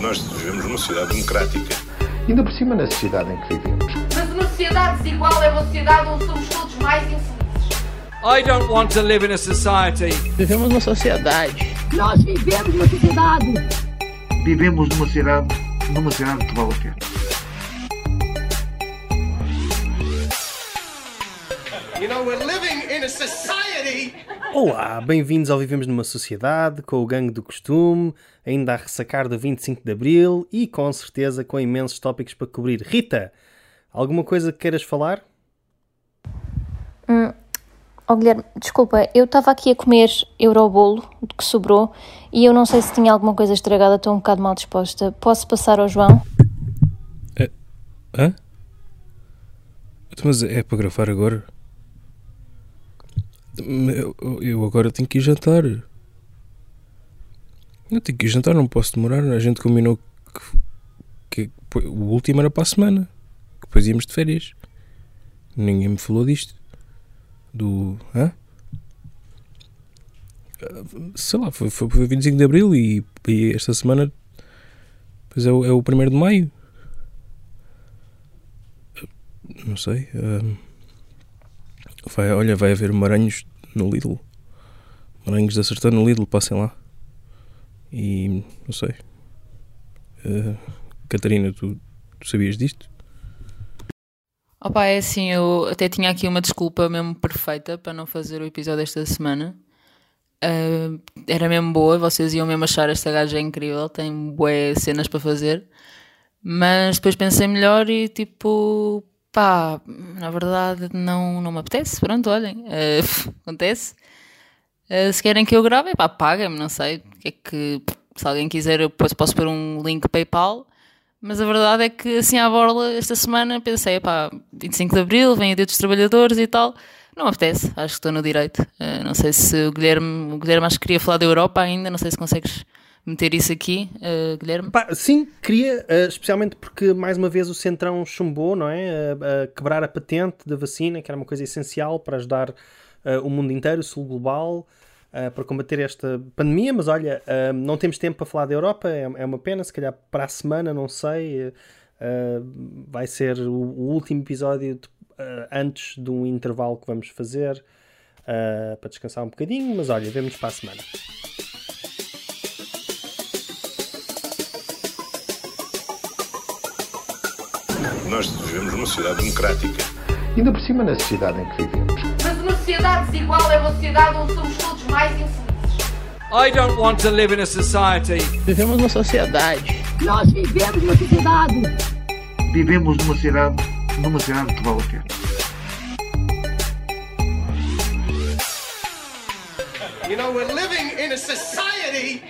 Nós vivemos numa sociedade democrática. Ainda por cima na sociedade em que vivemos. Mas uma sociedade desigual é uma sociedade onde somos todos mais infelizes. I don't want to live in a society. Vivemos numa sociedade. Nós vivemos numa sociedade. Vivemos numa sociedade, numa sociedade que vale a pena. You know, we're living in a society. Olá, bem-vindos ao Vivemos numa Sociedade, com o gangue do costume, ainda a ressacar do 25 de Abril e com certeza com imensos tópicos para cobrir. Rita, alguma coisa que queiras falar? Oh, Guilherme, desculpa, eu estava aqui a comer eurobolo que sobrou e eu não sei se tinha alguma coisa estragada, estou um bocado mal disposta. Posso passar ao João? Hã? Mas é para gravar agora? Eu, agora tenho que ir jantar. Eu tenho que ir jantar, não posso demorar. A gente combinou que, que o último era para a semana. Que depois íamos de férias. Ninguém me falou disto. Do. Hã? Sei lá, foi, foi, foi 25 de Abril e, e esta semana. Pois é, é o 1 de Maio. Não sei. hum, vai, olha, vai haver maranhos no Lidl. Maranhos da Sertã no Lidl, passem lá. E não sei. Uh, Catarina, tu, tu sabias disto? Opa, é assim, eu até tinha aqui uma desculpa mesmo perfeita para não fazer o episódio esta semana. Ah, era mesmo boa, vocês iam mesmo achar esta gaja incrível, tem bué cenas para fazer. Mas depois pensei melhor e tipo, pá, na verdade não, não me apetece, pronto, olhem, ah, acontece. Ah, se querem que eu grave, pá, paguem-me, não sei. é que, se alguém quiser, eu depois posso pôr um link PayPal. Mas a verdade é que assim à borla, esta semana pensei, pá, 25 de Abril, vem o Dia dos Trabalhadores e tal. Não me apetece, acho que estou no direito. Ah, não sei se o Guilherme, o Guilherme acho que queria falar da Europa ainda, não sei se consegues meter isso aqui, ah, Guilherme. Pá, sim, queria, eh, especialmente porque mais uma vez o Centrão chumbou, não é? Quebrar a patente da vacina, que era uma coisa essencial para ajudar eh, o mundo inteiro, o sul global, para combater esta pandemia. Mas olha, não temos tempo para falar da Europa, é, é uma pena. Se calhar para a semana, não sei, vai ser o, o último episódio de- antes de um intervalo que vamos fazer. para descansar um bocadinho, mas olha, vemos para a semana. Nós vivemos numa sociedade democrática. Ainda por cima na sociedade em que vivemos. Mas uma sociedade desigual é uma sociedade onde somos todos mais infelizes. I don't want to live in a society. Vivemos numa sociedade. Nós vivemos numa sociedade. Vivemos numa sociedade, numa sociedade que vale a pena. You know, we're living in a society.